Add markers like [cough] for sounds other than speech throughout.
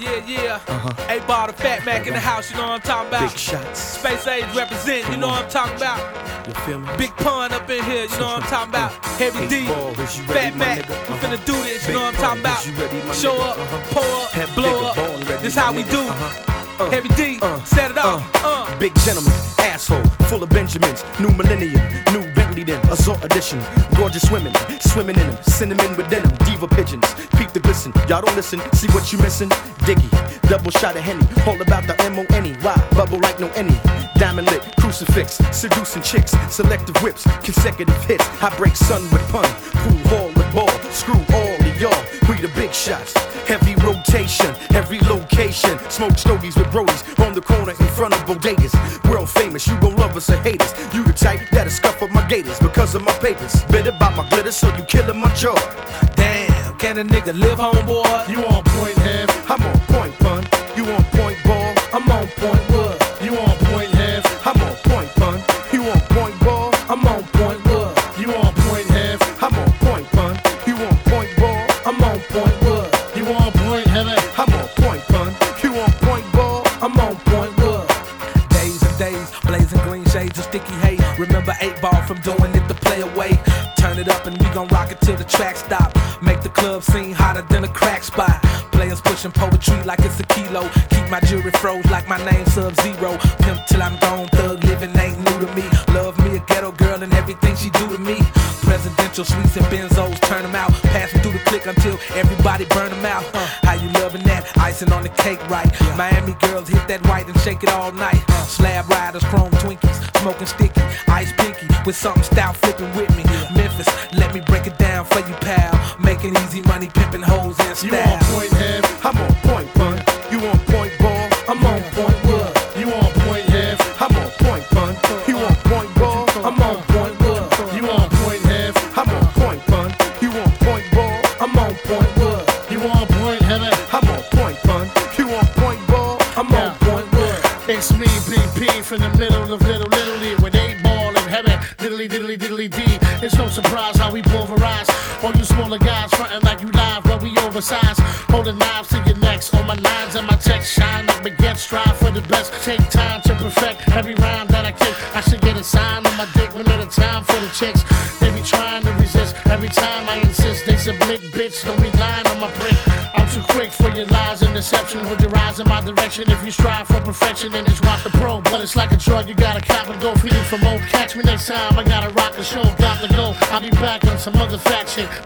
Yeah, yeah. Uh-huh. A ball the Fat Mac in the house, you know what I'm talking about. Big shots. Space Age represent, you know what I'm talking about. You feel me? Big Pun up in here, you know what I'm talking about. Heavy D, ball, is you Fat Mac, we Uh-huh. finna do this, you know what I'm talking about. is you ready, my Show up, Uh-huh. pull up, blow up. This how we do. Uh-huh. Uh, Heavy D, uh, set it up. Uh. Big gentleman, asshole, full of Benjamins, new millennium, new Bentley then, assault edition, gorgeous women, swimming in them, cinnamon with them, diva pigeons, peep the glisten, y'all don't listen, see what you missing, diggy, double shot of Henny, all about the M-O-N-E, why, bubble like no any, diamond lit, crucifix, seducing chicks, selective whips, consecutive hits, I break sun with pun, pool hall with ball, screw all we the big shots, heavy rotation, every location, smoke stogies with brodies on the corner in front of bodegas, world famous, you gon' love us or hate us, you the type that'll scuff up my gators because of my papers, bit about my glitter, so you killing my jaw, Damn, can a nigga live, homeboy? You on point, head. I'm on point, pun, you on point, ball, I'm on point, Ball from doing it the play away. Turn it up and we gon' rock it till the track stop. Make the club scene hotter than a crack spot. Players pushing poetry like it's a kilo. Keep my jewelry froze like my name Sub Zero. Pimp till I'm gone, thug living ain't new to me. Love me a ghetto girl and everything she do to me. Presidential suites and benzos, turn them out. Pass through the click until everybody burn them out. Uh, how you loving that? Icing on the cake, right? Miami girls hit that white and shake it all night. Slab riders, chrome Twinkies, smoking sticky, with something stout flipping with me. Memphis, let me break it down for you, pal. Making easy money, pimping hoes in You on point, head. I'm on point,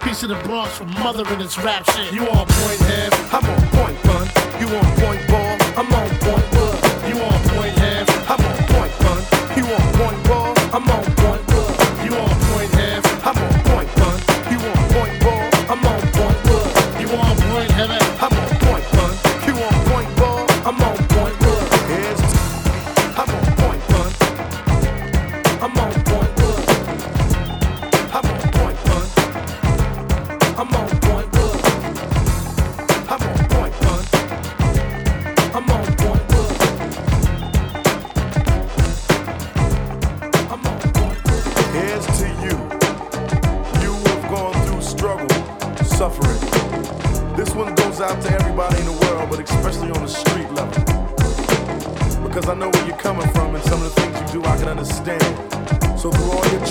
Piece of the Bronx from mother and its rap shit. You on point,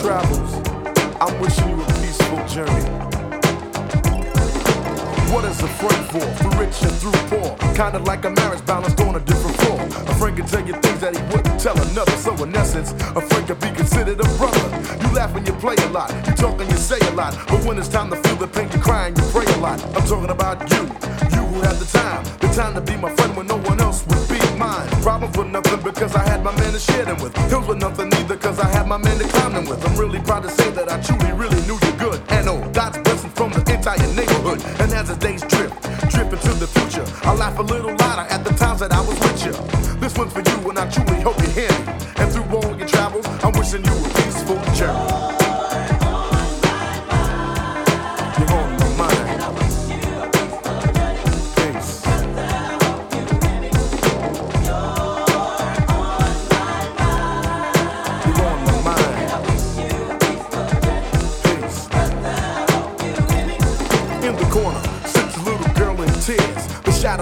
travels, I'm wishing you a peaceful journey. What is a friend for? Through rich and through poor. Kinda like a marriage balanced on a different floor. A friend can tell you things that he wouldn't tell another. So in essence, a friend could be considered a brother. You laugh when you play a lot. You talk and you say a lot. But when it's time to feel the pain, you cry and you pray a lot. I'm talking about you. You who had the time. The time to be my friend when no one else would be mine. Problems with nothing because I had my man to share them with. Hills with nothing either because I had my man to climb them with. I'm really proud to say that I truly, really knew you good. And oh, God's blessing from the entire neighborhood. And as the days drip, drip into the future, I laugh a little louder at the times that I was with you. This one's for you, and I truly hope you hear me. And through all your travels, I'm wishing you a peaceful journey.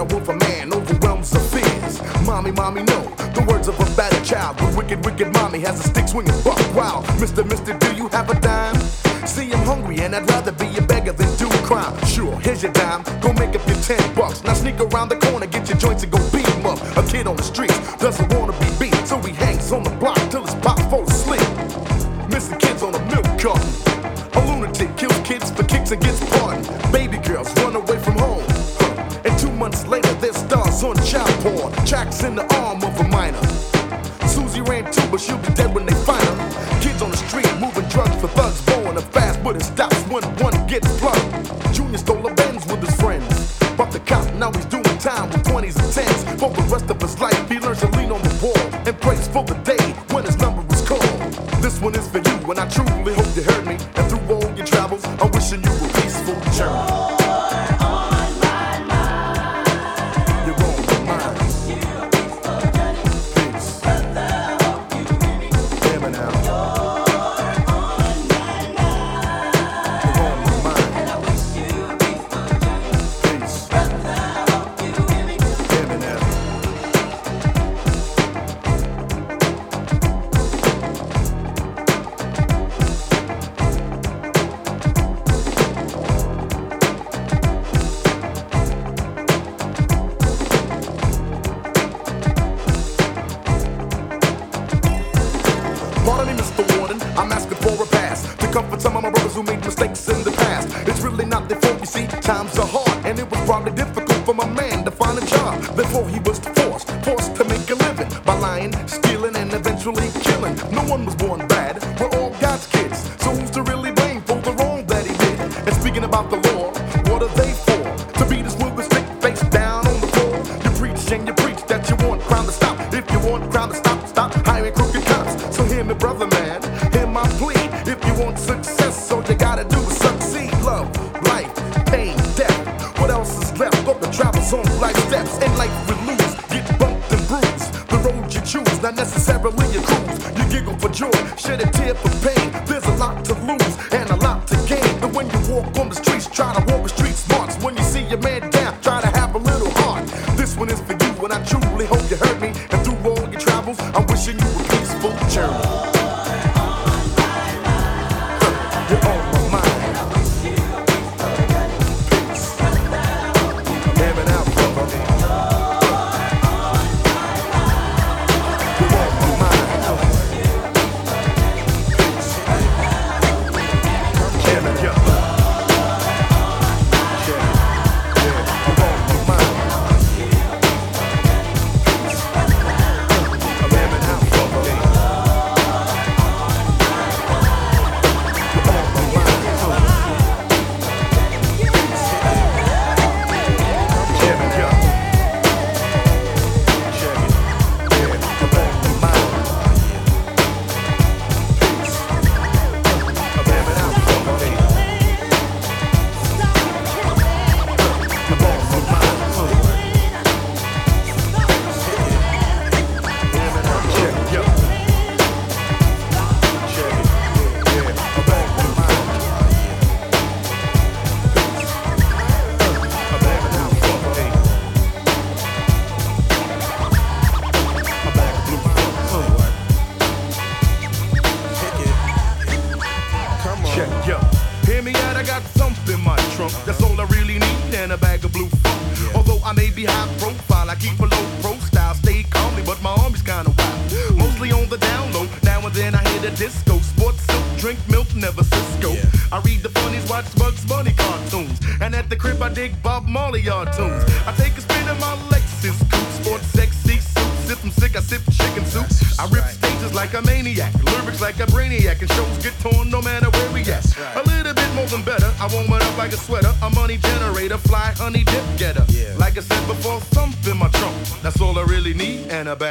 shadow of a man overwhelms the fears. Mommy, mommy, no. The words of a battered child. But wicked, wicked mommy has a stick swinging buck wild. Mister, mister, do you have a dime? See, I'm hungry and I'd rather be a beggar than do crime. Sure, here's your dime. Go make up your ten bucks. Now sneak around the corner, get your joints and go beat 'em up. A kid on the streets doesn't want Tracks in the arm of a miner. Susie ran too, but she'll be dead when they find her. Kids on the street moving drugs for thugs, blowing up fast, but it stops when one gets plugged. Junior stole a Benz with his friends. Bucked the cop, now he's doing time with 20s and 10s. For the rest of his life, he learns to lean on the wall and prays for the day.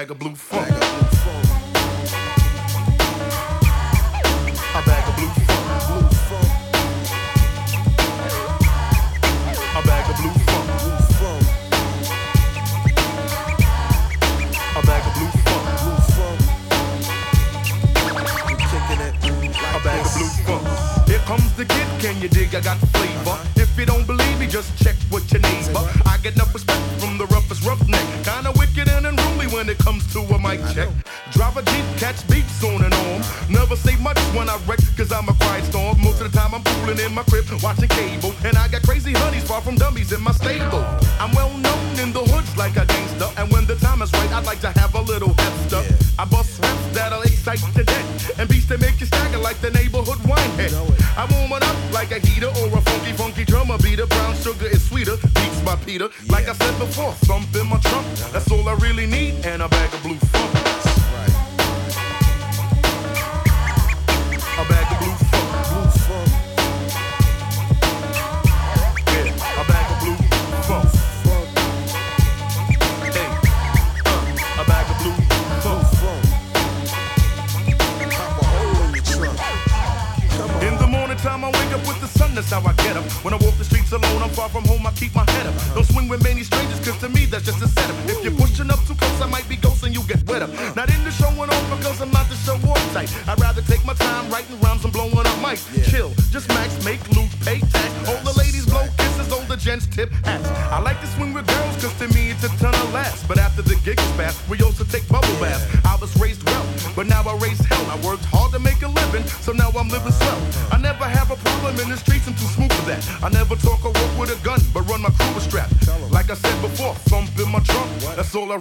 bag of blue mic check. Drive a Jeep, catch beats on and on. Never say much when I wreck, cause I'm a quiet storm. Most of the time I'm fooling in my crib, watching cable. And I got crazy honeys far from dummies in my stable. I'm well known in the hoods like a gangster. And when the time is right, I'd like to have a little hefster. I bust raps that'll excite to death. And beats that make you stagger like the neighborhood wine head. I warm it up like a heater or a funky, funky drummer beater. Brown sugar is sweeter. Beats by Peter. Like I said before, thump in my trunk. That's all I really need. And a bag of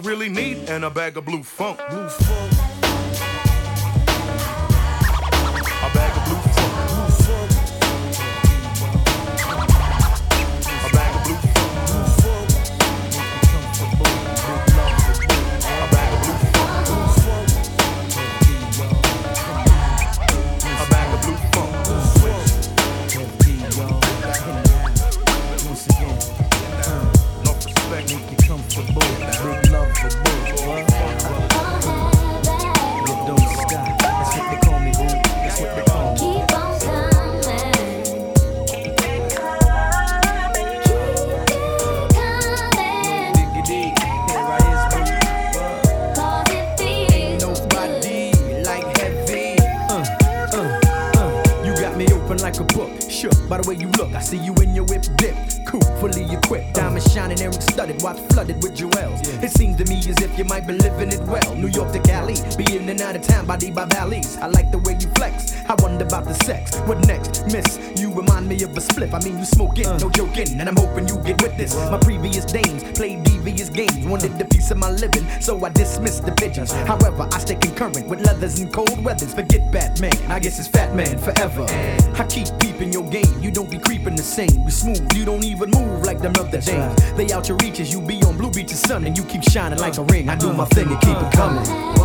really need, and a bag of blue funk. And cold weathers. Forget Batman, I guess it's Fat Man forever. I keep peeping your game, you don't be creeping the same. We smooth, you don't even move like them other dames. They out your reaches, you be on Blue Beach's sun, and you keep shining like a ring. I do my thing and keep it coming.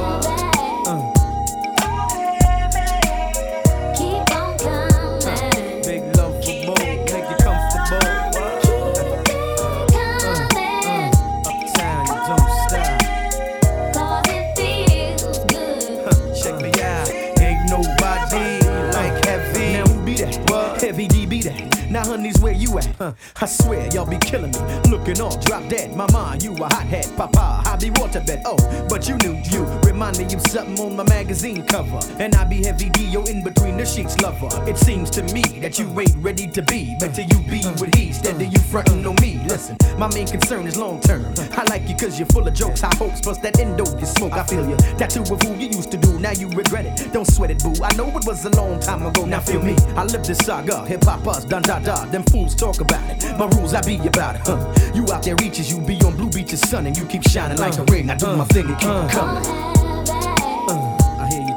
Something on my magazine cover. And I be Heavy D, yo, in between the sheets lover. It seems to me that you ain't ready to be. Better you be with he, instead of you frontin' on me. Listen, my main concern is long term. I like you cause you're full of jokes, high hopes, plus that endo you smoke. I feel you. Tattoo of who you used to do, now you regret it. Don't sweat it, boo. I know it was a long time ago. Now feel me. I live this saga. Hip hop us, dun da da. Them fools talk about it. My rules, I be about it. Huh. You out there reaches, you be on Blue Beach's sun, and you keep shining like a ring. I do my thing and keep it uh. coming.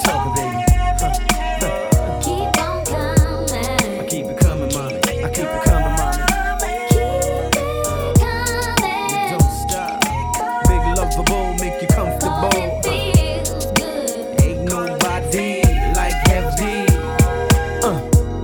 I hear you talking, baby. Keep on coming. I keep it coming, mommy. I keep it coming, mommy. Coming. Don't stop. Big lovable, make you comfortable. Cause it feels good. Ain't nobody like heavy. Uh,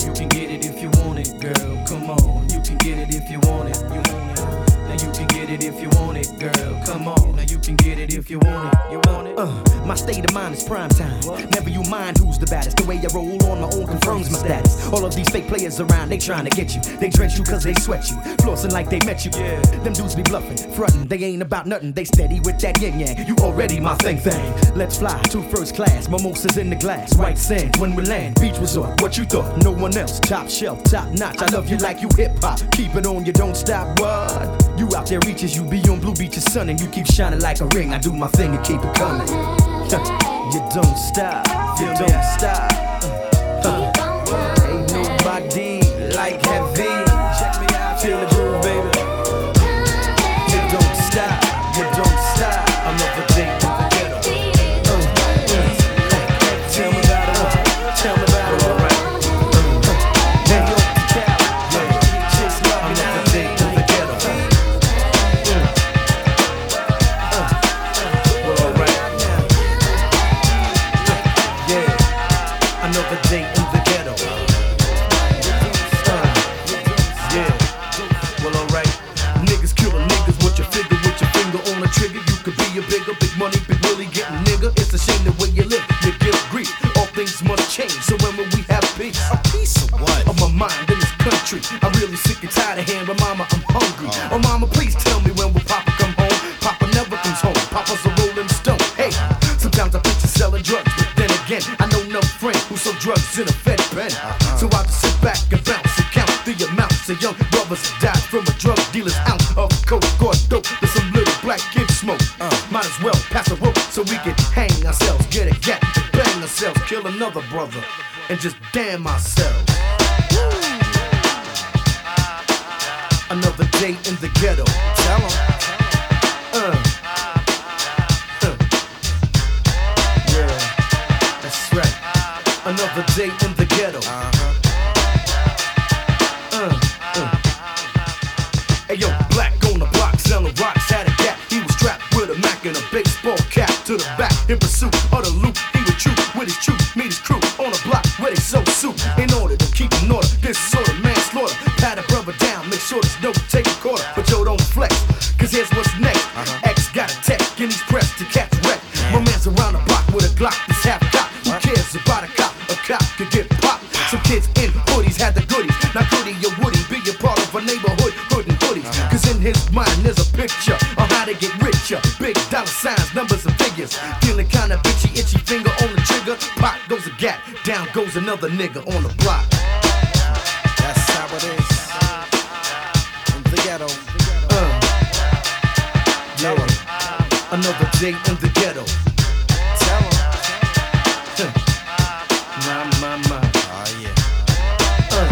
you can get it if you want it, girl. Come on, you can get it if you want it. You want it. Now you can get it if you want it, girl. Come on, now you can get it if you want it. You want it. Uh, my state of mind is prime time. Never you mind who's the baddest. The way I roll on my own confirms my status. All of these fake players around, they trying to get you. They drench you cause they sweat you. Flossing like they met you. Yeah. Them dudes be bluffing, frontin'. They ain't about nothing. They steady with that yin yang. You already my thing thing. Let's fly to first class. Mimosas in the glass. White sand when we land. Beach resort. What you thought? No one else. Top shelf, top notch. I love you like you hip hop. Keep it on, you don't stop. What? You out there reaches, you be on blue beaches, sun, and you keep shining like a ring. I do my thing and keep it coming. [laughs] you don't stop, you don't stop. [laughs] Ain't nobody like heaven. another brother and just damn myself. another day in the ghetto. Tell em. my, my, my. Oh, yeah. Uh,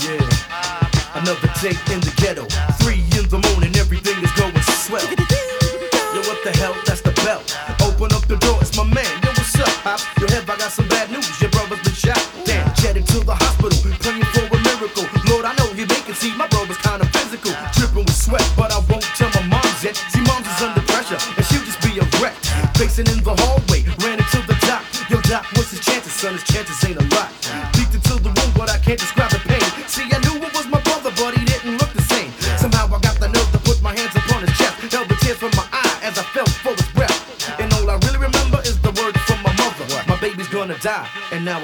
yeah. Another day in the ghetto.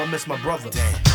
I miss my brother. Damn.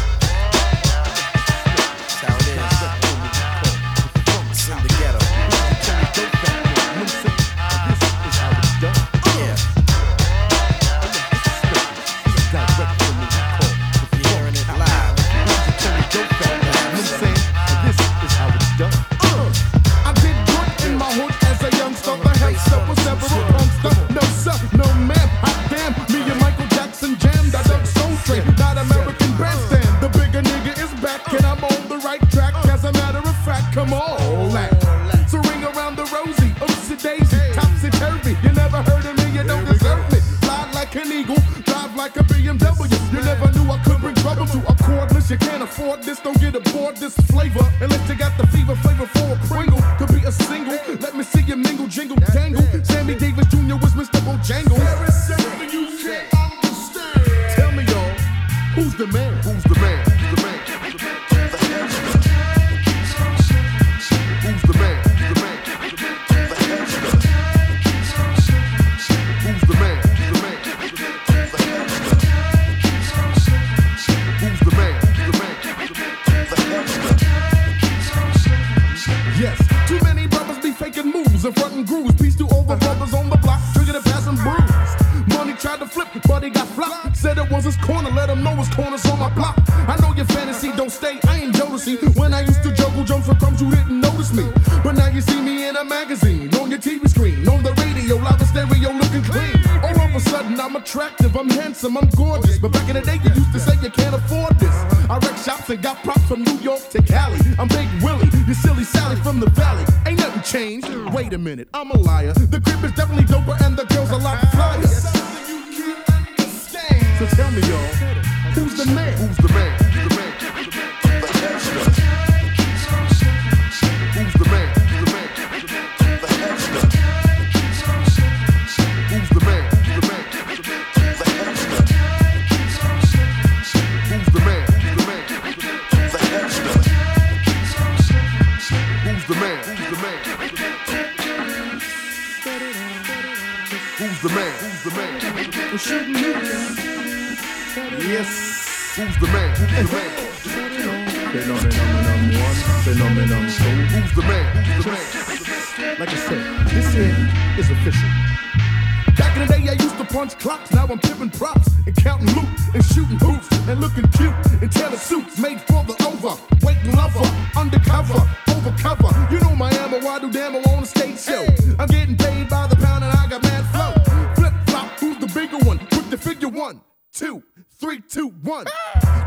Two, three, two, one.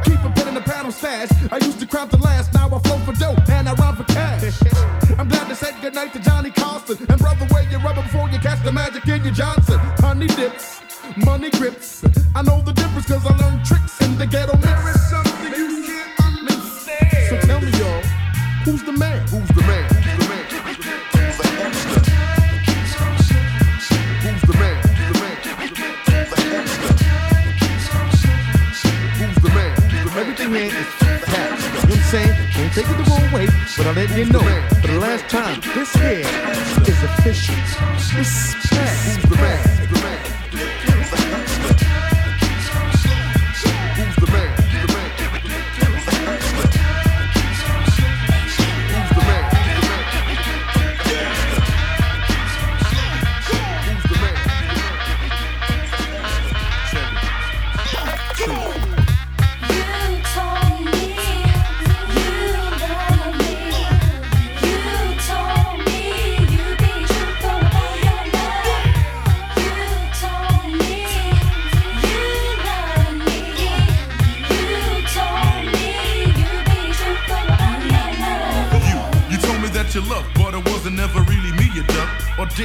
Keep a pen in the paddle stash. I used to crowd the last, now I flow for dope and I rhyme for cash. I'm glad to say goodnight to Johnny Carson. And brother, wear your rubber before you catch the magic in your Johnson. Honey dips, money grips. I know the difference cause I learned tricks in the ghetto mix. There is something you can't understand. So tell me, y'all, who's the man? Who's the man? Who's the man? You know what I'm saying? Don't take it the wrong way, but I'll let you know for the last time. This here is official. Respect. Who's the man?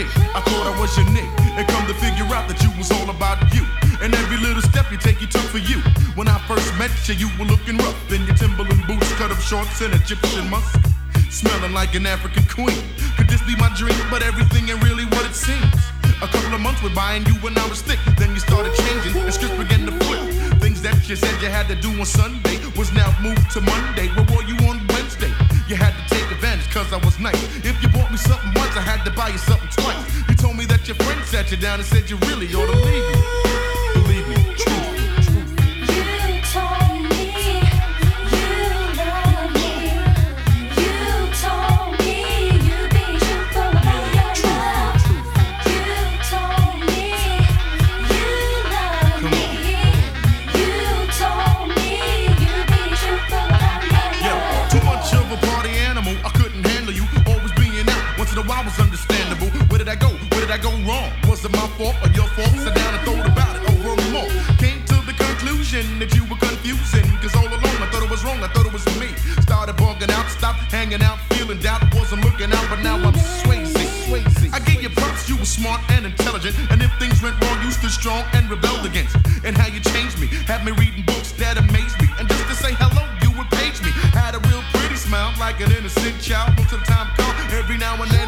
I thought I was your Nick, and come to figure out that you was all about you. And every little step you take, you took for you. When I first met you, you were looking rough in your Timberland boots, cut up shorts, and Egyptian musk. Smelling like an African queen. Could this be my dream? But everything ain't really what it seems. A couple of months went by and you and I was thick. Then you started changing and scripts began to flip. Things that you said you had to do on Sunday was now moved to Monday. Where were you on Wednesday? You had to take advantage cause I was nice. If you bought me something once, I had to buy you something twice. You told me that your friend sat you down and said you really ought to leave did I go? Where did I go wrong? Was it my fault or your fault? Sit down and thought about it over a more. Came to the conclusion that you were confusing. Cause all along I thought it was wrong. I thought it was me. Started bugging out, stopped hanging out, feeling doubt. Wasn't looking out, but now I'm Swayze. Swayze. I gave you props, you were smart and intelligent. And if things went wrong, you stood strong and rebelled against. And how you changed me, had me reading books that amazed me. And just to say hello, you would page me. Had a real pretty smile, like an innocent child. Most of the time, call every now and then.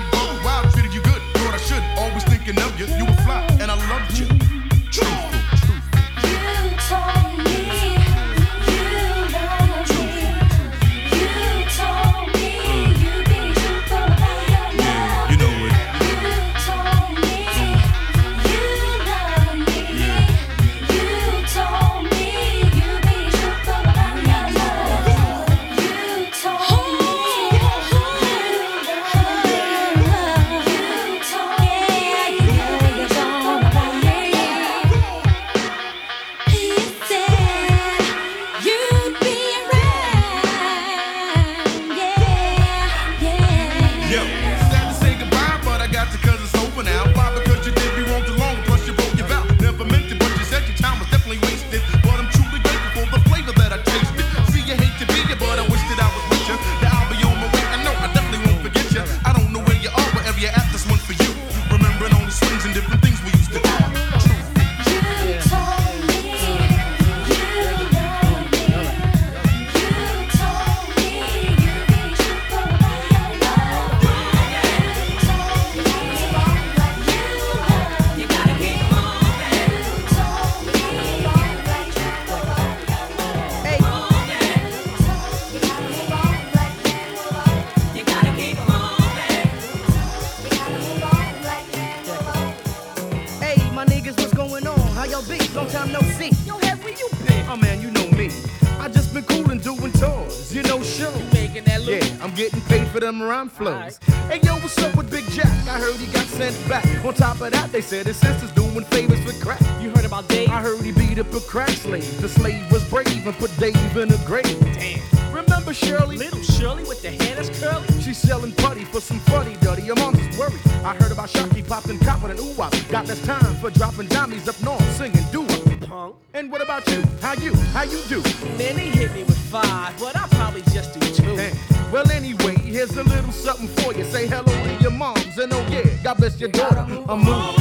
Rhyme flows. Hey yo, what's up with Big Jack? I heard he got sent back. On top of that, they said his sister's doing favors for crack. You heard about Dave? I heard he beat up a crack slave. The slave was brave and put Dave in a grave. Damn. Remember Shirley? Little Shirley with the hair that's curly. She's selling putty for some funny duddy. Your mom's is worried. I heard about Shocky popping copper and ooh wop. Got less time for dropping dummies up north singing doo -wop. Punk. And what about you? How you? How you do? Man, they hit me with five, but I probably just do two. Hey, Well, anyway, here's a little something for you. Say hello to your moms, and oh yeah, God bless your daughter. A move, move, move,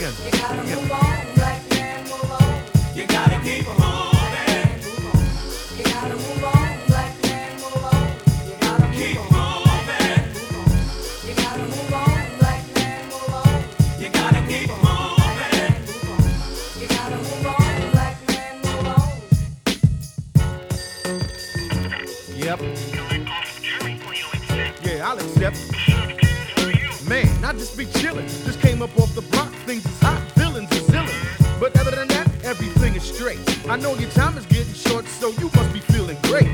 yeah, yeah. Yep. I just be chillin'. Just came up off the block, things is hot, feelings is zillin'. But other than that, everything is straight. I know your time is getting short, so you must be feeling great.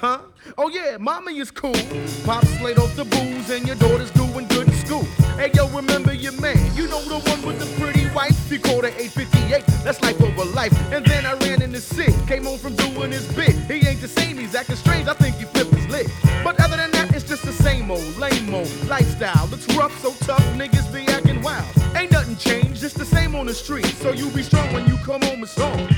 Huh? Oh yeah, mommy is cool. Pop's laid off the booze and your daughter's doing good in school. Hey yo, remember your man. You know the one with the pretty wife. He called her 858. That's life over life. And then I ran in the city. Came home from doing his bit. He ain't the same, he's acting strange. I think he flipped his lid. But other it's the same old, lame old lifestyle. It's rough, so tough, niggas be acting wild. Ain't nothing changed, just the same on the street. So you be strong when you come home and strong.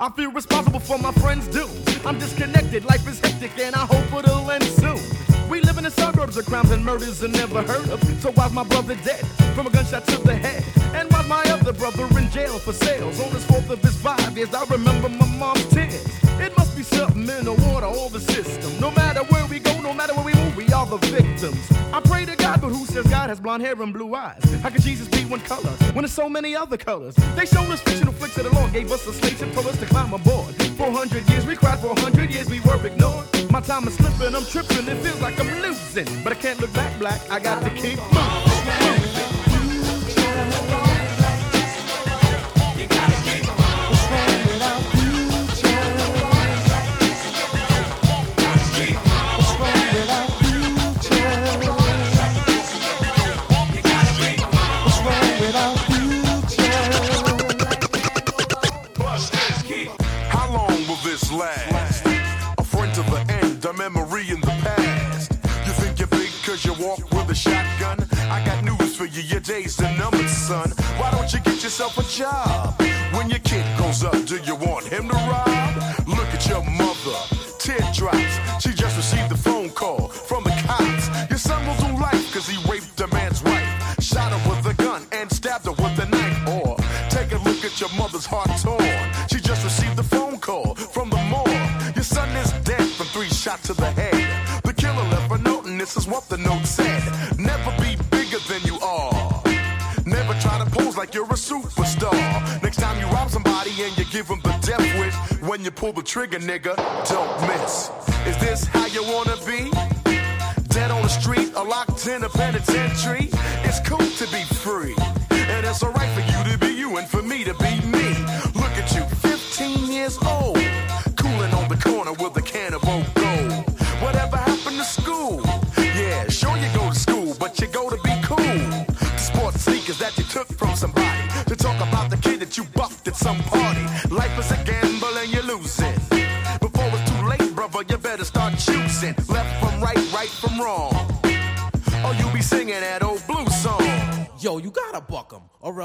I feel responsible for my friends' doom. I'm disconnected, life is hectic, and I hope it'll end soon. We live in the suburbs of crimes and murders are never heard of. So why's my brother dead from a gunshot to the head? And why's my other brother in jail for sales? On his fourth of his five years, I remember my mom's tears. It must be something in the water or the system. No matter where we go, no matter where we move, we are the victims. I pray to God, but who says God has blonde hair and blue eyes? How could Jesus be one color when there's so many other colors? They showed us fictional flicks of the Lord, gave us a slate and told us to climb aboard. 400 years we cried, 400 years we were ignored. My time is slipping, I'm tripping, it feels like I'm losing. But I can't look back black, I got to keep moving. Job? Pull the trigger, nigga, don't miss.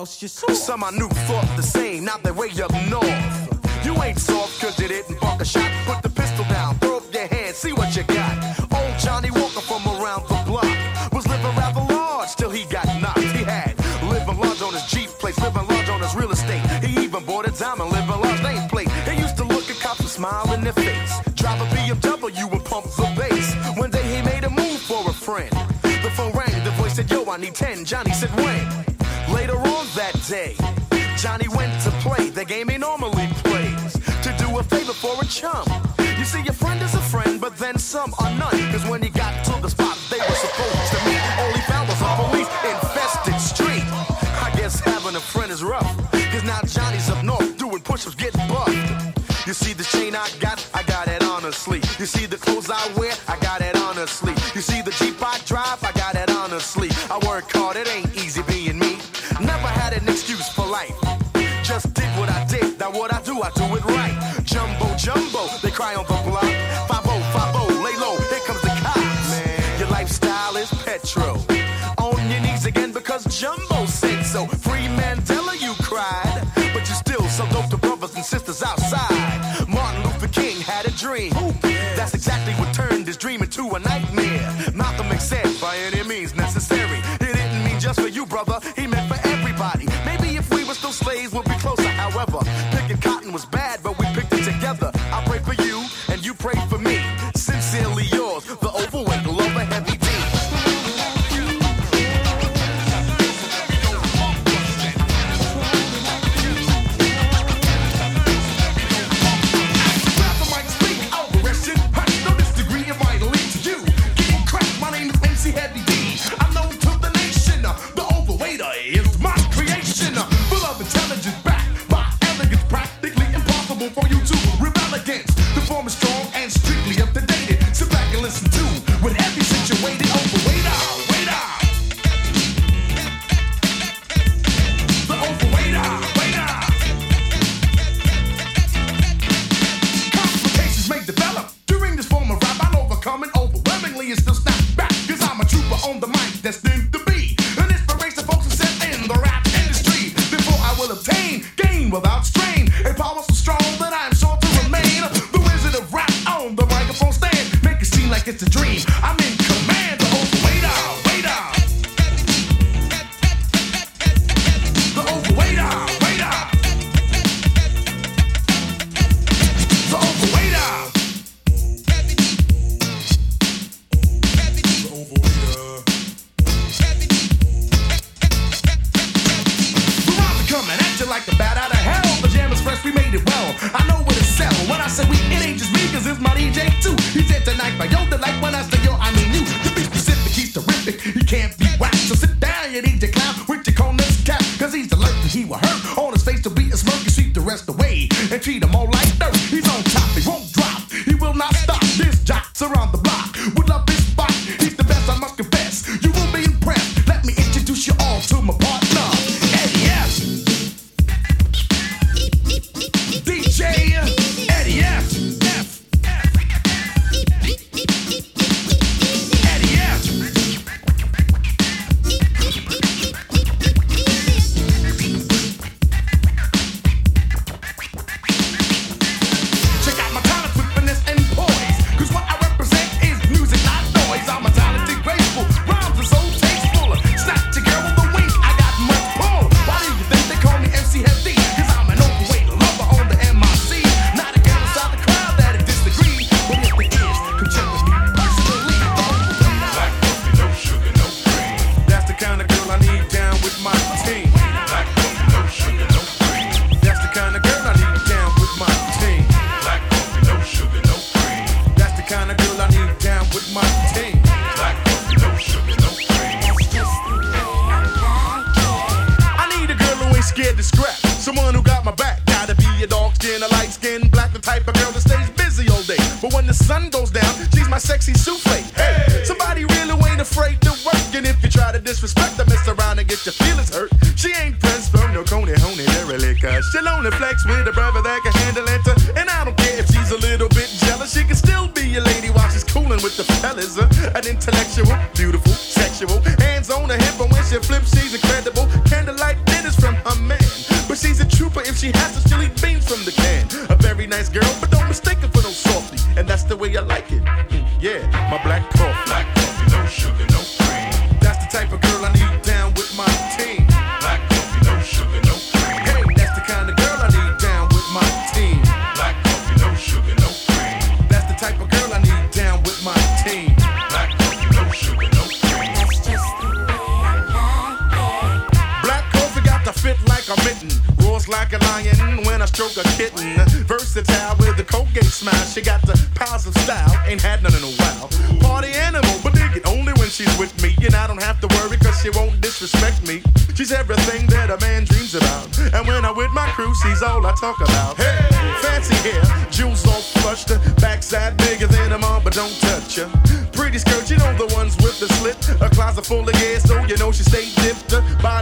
lost your soul. Some I knew thought the same, now they way up north. You ain't soft cause you didn't fuck a shot. Put the pistol down, throw up your hand, see what you got. Old Johnny Walker from around the block was living rather large till he got knocked. He had living large on his Jeep place, living large on his real estate. He even bought a diamond, living large nameplate. He used to look at cops and smile in their face. Drive a BMW and pump the bass. One day he made a move for a friend. The phone rang, the voice said, Yo, I need 10. Johnny said, than some or none. Cause when he got to the spot they were supposed to meet, only found was a police infested street. I guess having a friend is rough. Cause now Johnny's up north doing push ups, getting buffed. You see the chain I got, I got it honestly. You see the clothes I wear, I got it honestly. You see the Jeep I drive, I got it honestly. I work hard, it ain't easy being me. Never had an excuse for life. Just did what I did, now what I do, I do it right. Jumbo, jumbo, a nightmare. Malcolm X said, by any means necessary. It didn't mean just for you, brother. I'm strong.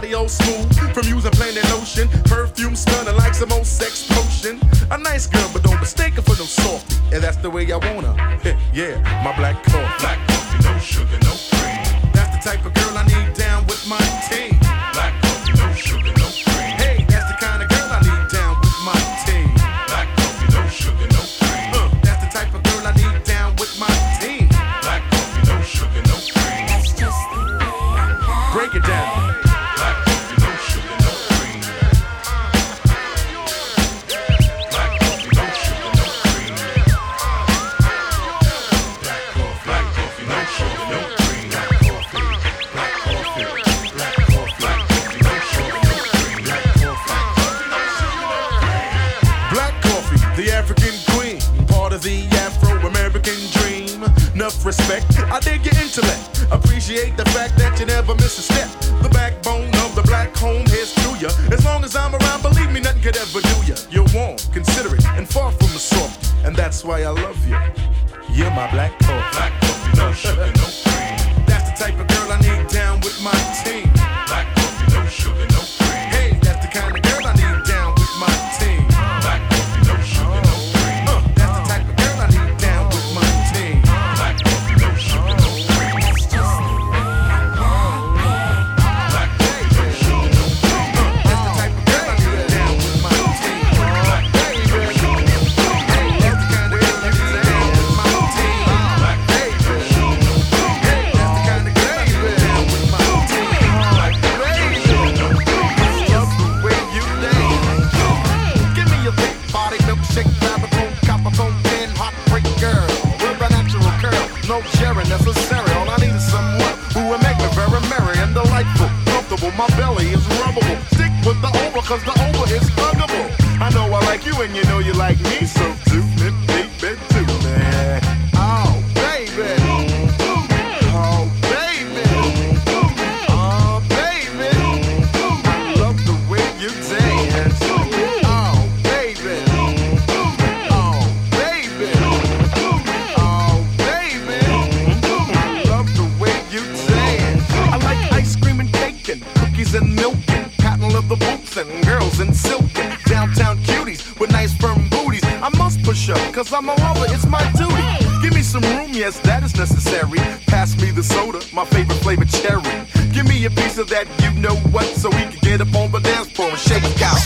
cardio smooth from using plain lotion. Perfume stunning like some old sex potion. A nice girl, but don't mistake her for no softy. And that's the way I wanna. [laughs] yeah, my black coffee. Black my belly is rubbable. Stick with the over, cause the over is huggable. I know I like you and you know you like me, so necessary. Pass me the soda, my favorite flavor, cherry. Give me a piece of that, you know what, so we can get up on the dance floor and shake out.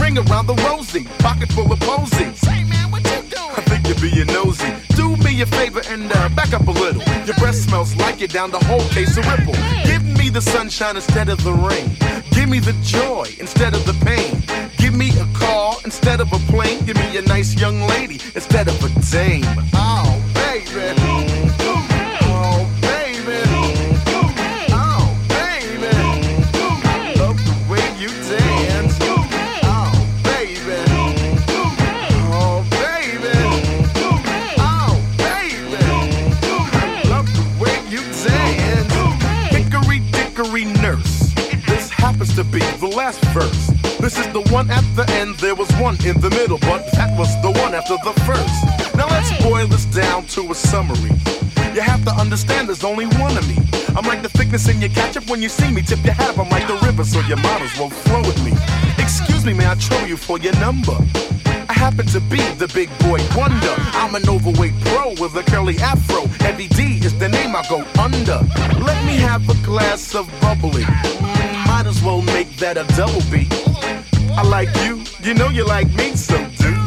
Ring around the rosy, pocket full of posies. Man, what you doing? I think you're being nosy. Do me a favor and uh, back up a little. Your breath smells like it down the whole case of Ripple. Give me the sunshine instead of the rain. Give me the joy instead of the pain. Give me a car instead of a plane. Give me a nice young lady instead of a dame. one at the end, there was one in the middle, but that was the one after the first. Now let's boil this down to a summary. You have to understand there's only one of me. I'm like the thickness in your ketchup when you see me. Tip your hat up, I'm like the river, so your models won't flow with me. Excuse me, may I trouble you for your number? I happen to be the big boy wonder. I'm an overweight pro with a curly afro. Heavy D is the name I go under. Let me have a glass of bubbly. Might as well make that a double B like you, you know you like me, so do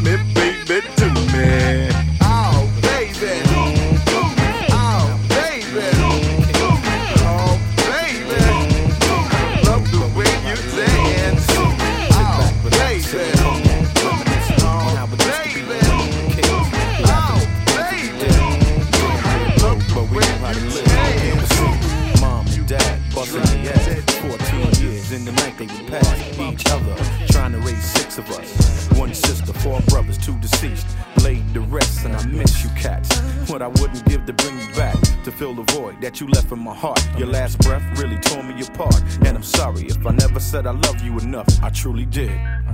truly did.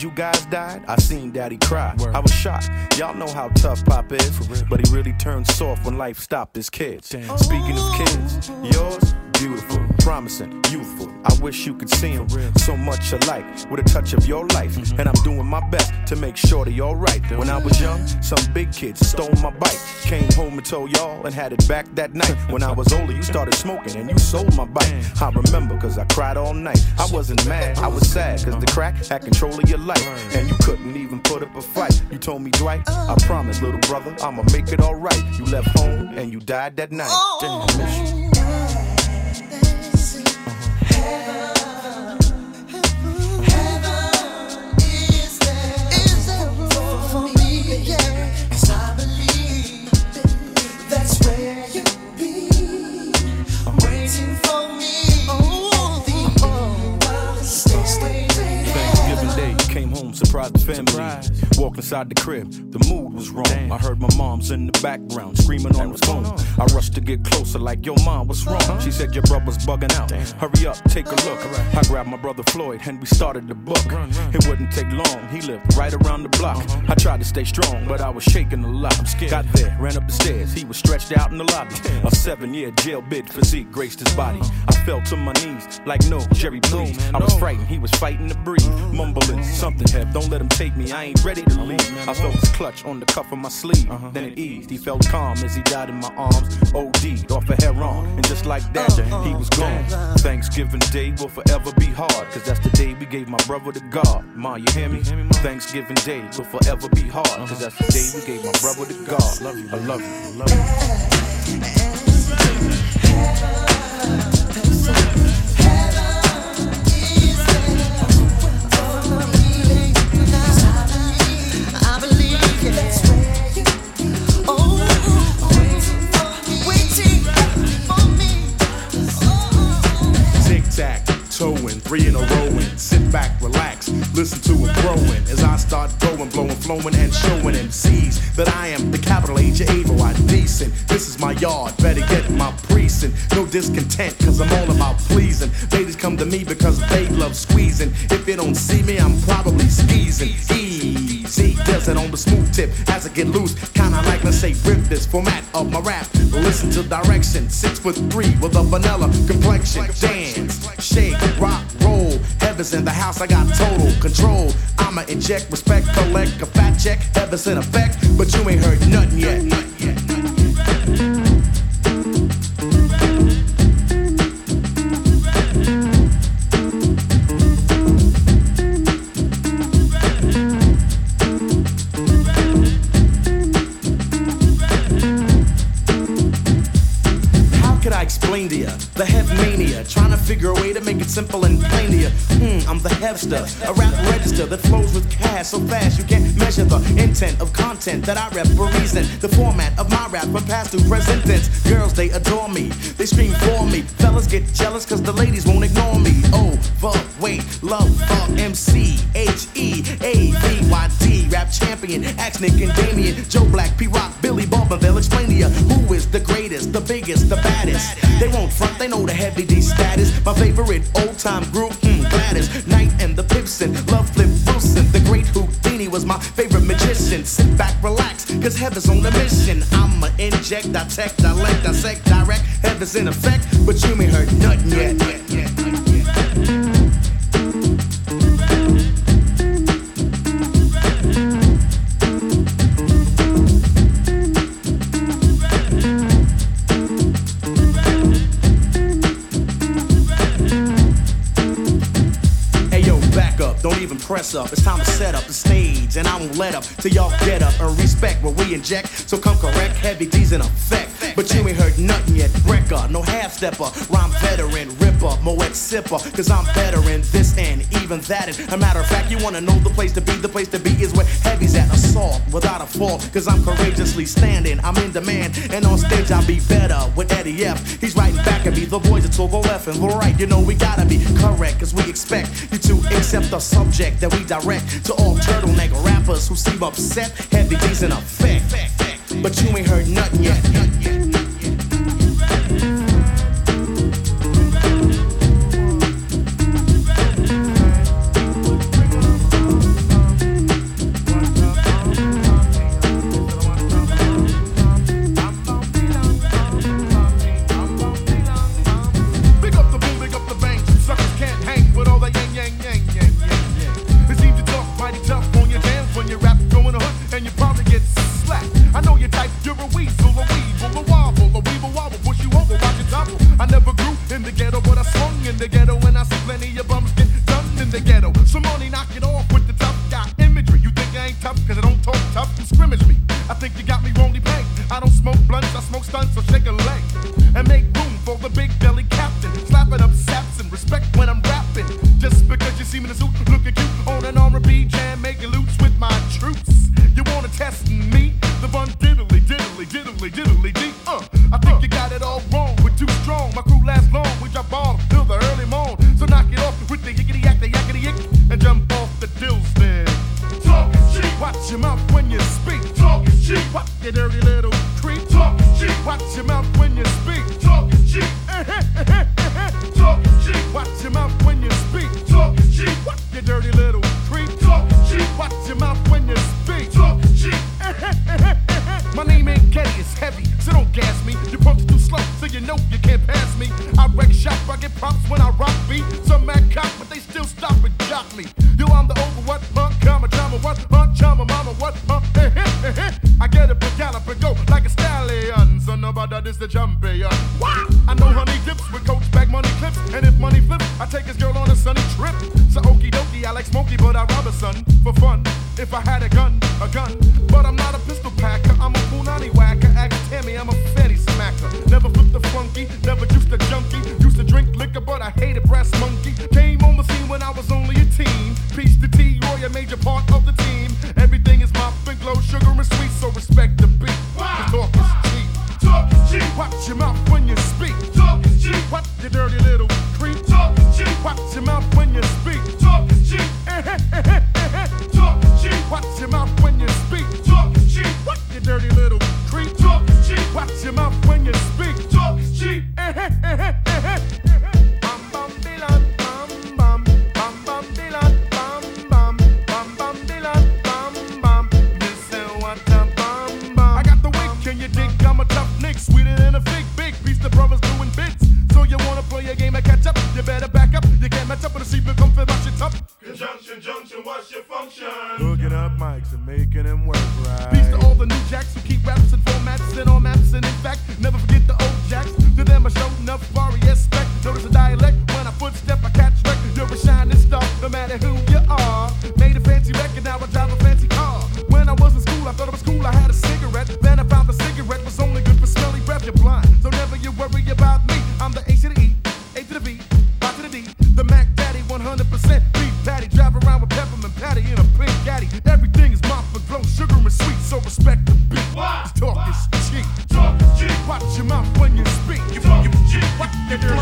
Days you guys died, I seen daddy cry. I was shocked. Y'all know how tough Pop is, but he really turned soft when life stopped his kids. Speaking of kids, yours, beautiful, promising, youthful. I wish you could see them so much alike with a touch of your life. And I'm doing my best to make sure they alright. When I was young, some big kids stole my bike. Came home and told y'all and had it back that night. When I was older, you started smoking and you sold my bike. I remember cause I cried all night. I wasn't mad, I was sad cause the crack had control of your life. And you couldn't even put up a fight. You told me, Dwight, I promise, little brother, I'ma make it alright. You left home and you died that night. Oh. Damn, I miss you. Surprised the family. Walked inside the crib, the mood was wrong. I heard my mom's in the background screaming on the phone. I rushed to get closer, like, yo, mom, what's wrong? She said, your brother's bugging out. Hurry up, take a look. I grabbed my brother Floyd and we started the book. It wouldn't take long, he lived right around the block. I tried to stay strong, but I was shaking a lot. I'm Scared got there, ran up the stairs, he was stretched out in the lobby. A seven year jail bid physique graced his body. I fell to my knees, like, no, Jerry, please. I was frightened, he was fighting to breathe. Mumbling something, Hev, don't let him take me, I ain't ready to leave. I felt his clutch on the cuff of my sleeve. Uh-huh. Then it eased, he felt calm as he died in my arms. OD'd off a heroin, and just like that, uh-huh. he was gone. Thanksgiving Day will forever be hard, cause that's the day we gave my brother to God. Ma, you hear me? Thanksgiving Day will forever be hard, cause that's the day we gave my brother to God. Love you, I love you, I love you. [laughs] tac, three in a row in. Sit back, relax, listen to it growing as I start going, blowing, flowing, and showing MCs that I am the capital H of evil. I'm decent. This is my yard, better get my precinct. No discontent, cause I'm all about pleasing. Ladies come to me because they love squeezing. If you don't see me, I'm probably skeezing. Easy, does it on the smooth tip as I get loose. Kinda like, say, rip this format of my rap. Listen to direction, six foot three with a vanilla complexion. Dance, shake, rock, roll. Heaven's in the house, I got total control. I'ma inject respect, collect a fat check. Heaven's in effect, but you ain't heard nothing yet. figure a way to make it simple and plain to you. Mm, I'm the hipster, a rap register that flows with cash so fast you can't measure the intent of content that I rap for reason. The format of my rap from past to present tense. Girls, they adore me, they scream for me. Fellas get jealous cause the ladies won't ignore me. Oh, fuck, wait, love, for MC, H E A V Y D, rap champion, Axe Nick and Damien, Joe Black, P Rock, Billy but they'll explain to you who is the greatest, the biggest, the baddest. They won't front, they know the heavy D status. My favorite old time group, mm, Gladys, Knight and the Pips and, Love Flip Wilson, the great Houdini was my favorite magician. Sit back, relax, cause heaven's on a mission. I'ma inject, dissect, I let, dissect, direct. Heaven's in effect, but you ain't heard nothing yet. Don't even press up. It's time to set up the stage, and I won't let up till y'all get up and respect what we inject. So come correct, heavy D's in effect. But you ain't heard nothing yet. Wrecker, no half stepper, rhyme veteran, ripper, moet sipper. Cause I'm better in this and even that. And a matter of fact, you wanna know the place to be, the place to fault, cause I'm courageously standing. I'm in demand, and on stage I'll be better with Eddie F. He's writing back at me, the boys at the F and right. You know, we gotta be correct, cause we expect you to accept the subject that we direct to all turtleneck rappers who seem upset. Heavy D's in effect, but you ain't heard nothing yet. If you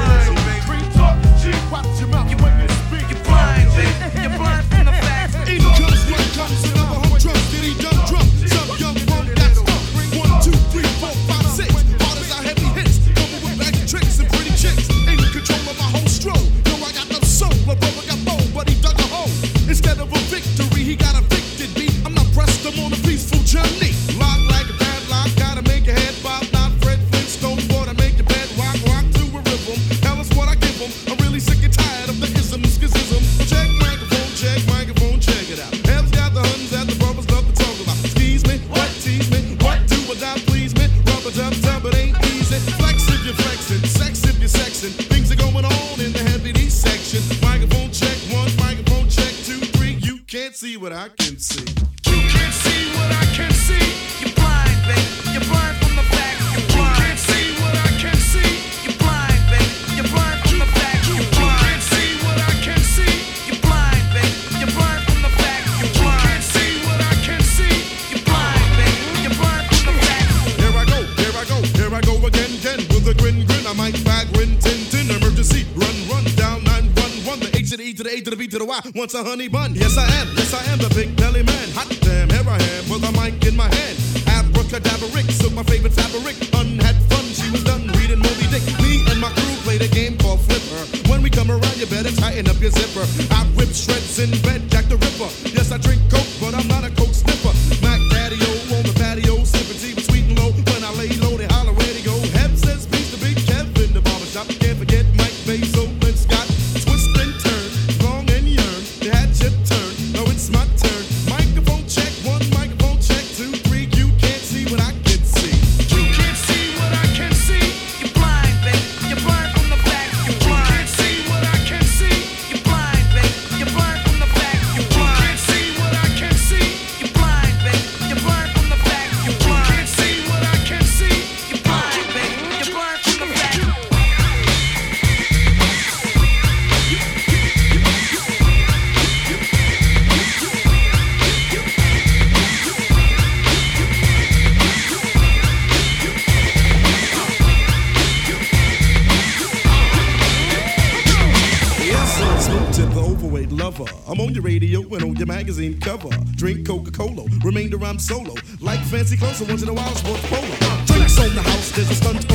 honey bun. Solo. Like fancy clothes, so once in a while it's worth polo. Drinks on the house, there's a stunt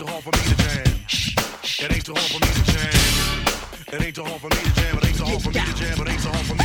too hard for me to jam. It ain't too hard for me to jam. It ain't too hard for me to jam. It ain't too hard for me to jam. It ain't too hard for me.